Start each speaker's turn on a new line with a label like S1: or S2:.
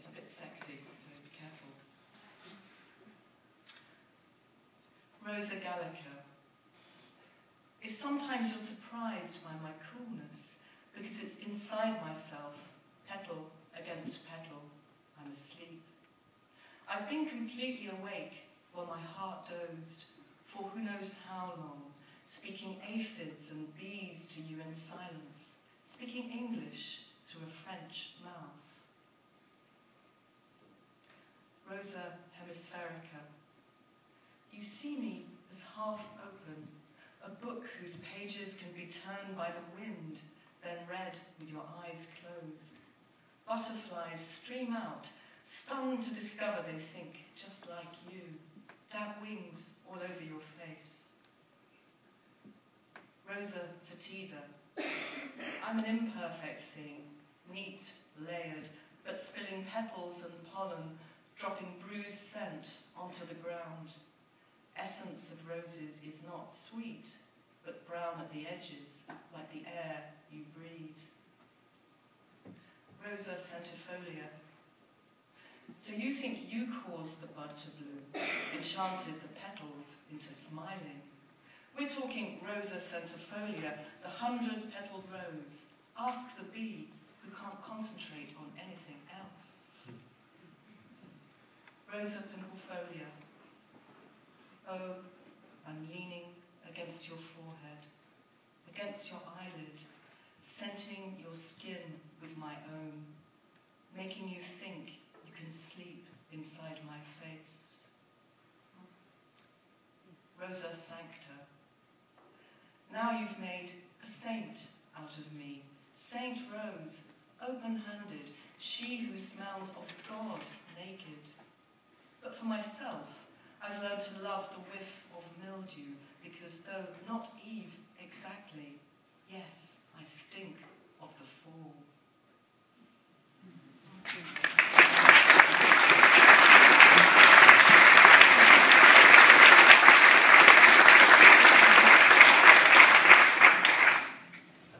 S1: it's a bit sexy, so be careful. Rosa Gallica. If sometimes you're surprised by my coolness, because it's inside myself, petal against petal, I'm asleep. I've been completely awake while my heart dozed, for who knows how long, speaking aphids and bees to you in silence, speaking Rosa Hemispherica. You see me as half open, a book whose pages can be turned by the wind, then read with your eyes closed. Butterflies stream out, stunned to discover they think just like you, dab wings all over your face. Rosa Foetida. I'm an imperfect thing, neat, layered, but spilling petals and pollen, dropping bruised scent onto the ground. Essence of roses is not sweet, but brown at the edges, like the air you breathe. Rosa centifolia. So you think you caused the bud to bloom, enchanted the petals into smiling. We're talking Rosa centifolia, the hundred-petaled rose. Ask the bee who can't concentrate on anything else. Rosa pinnifolia. Oh, I'm leaning against your forehead, against your eyelid, scenting your skin with my own, making you think you can sleep inside my face. Rosa Sancta. Now you've made a saint out of me, Saint Rose, open-handed, she who smells of God naked. For myself, I've learned to love the whiff of mildew, because though not Eve exactly, yes, I stink of the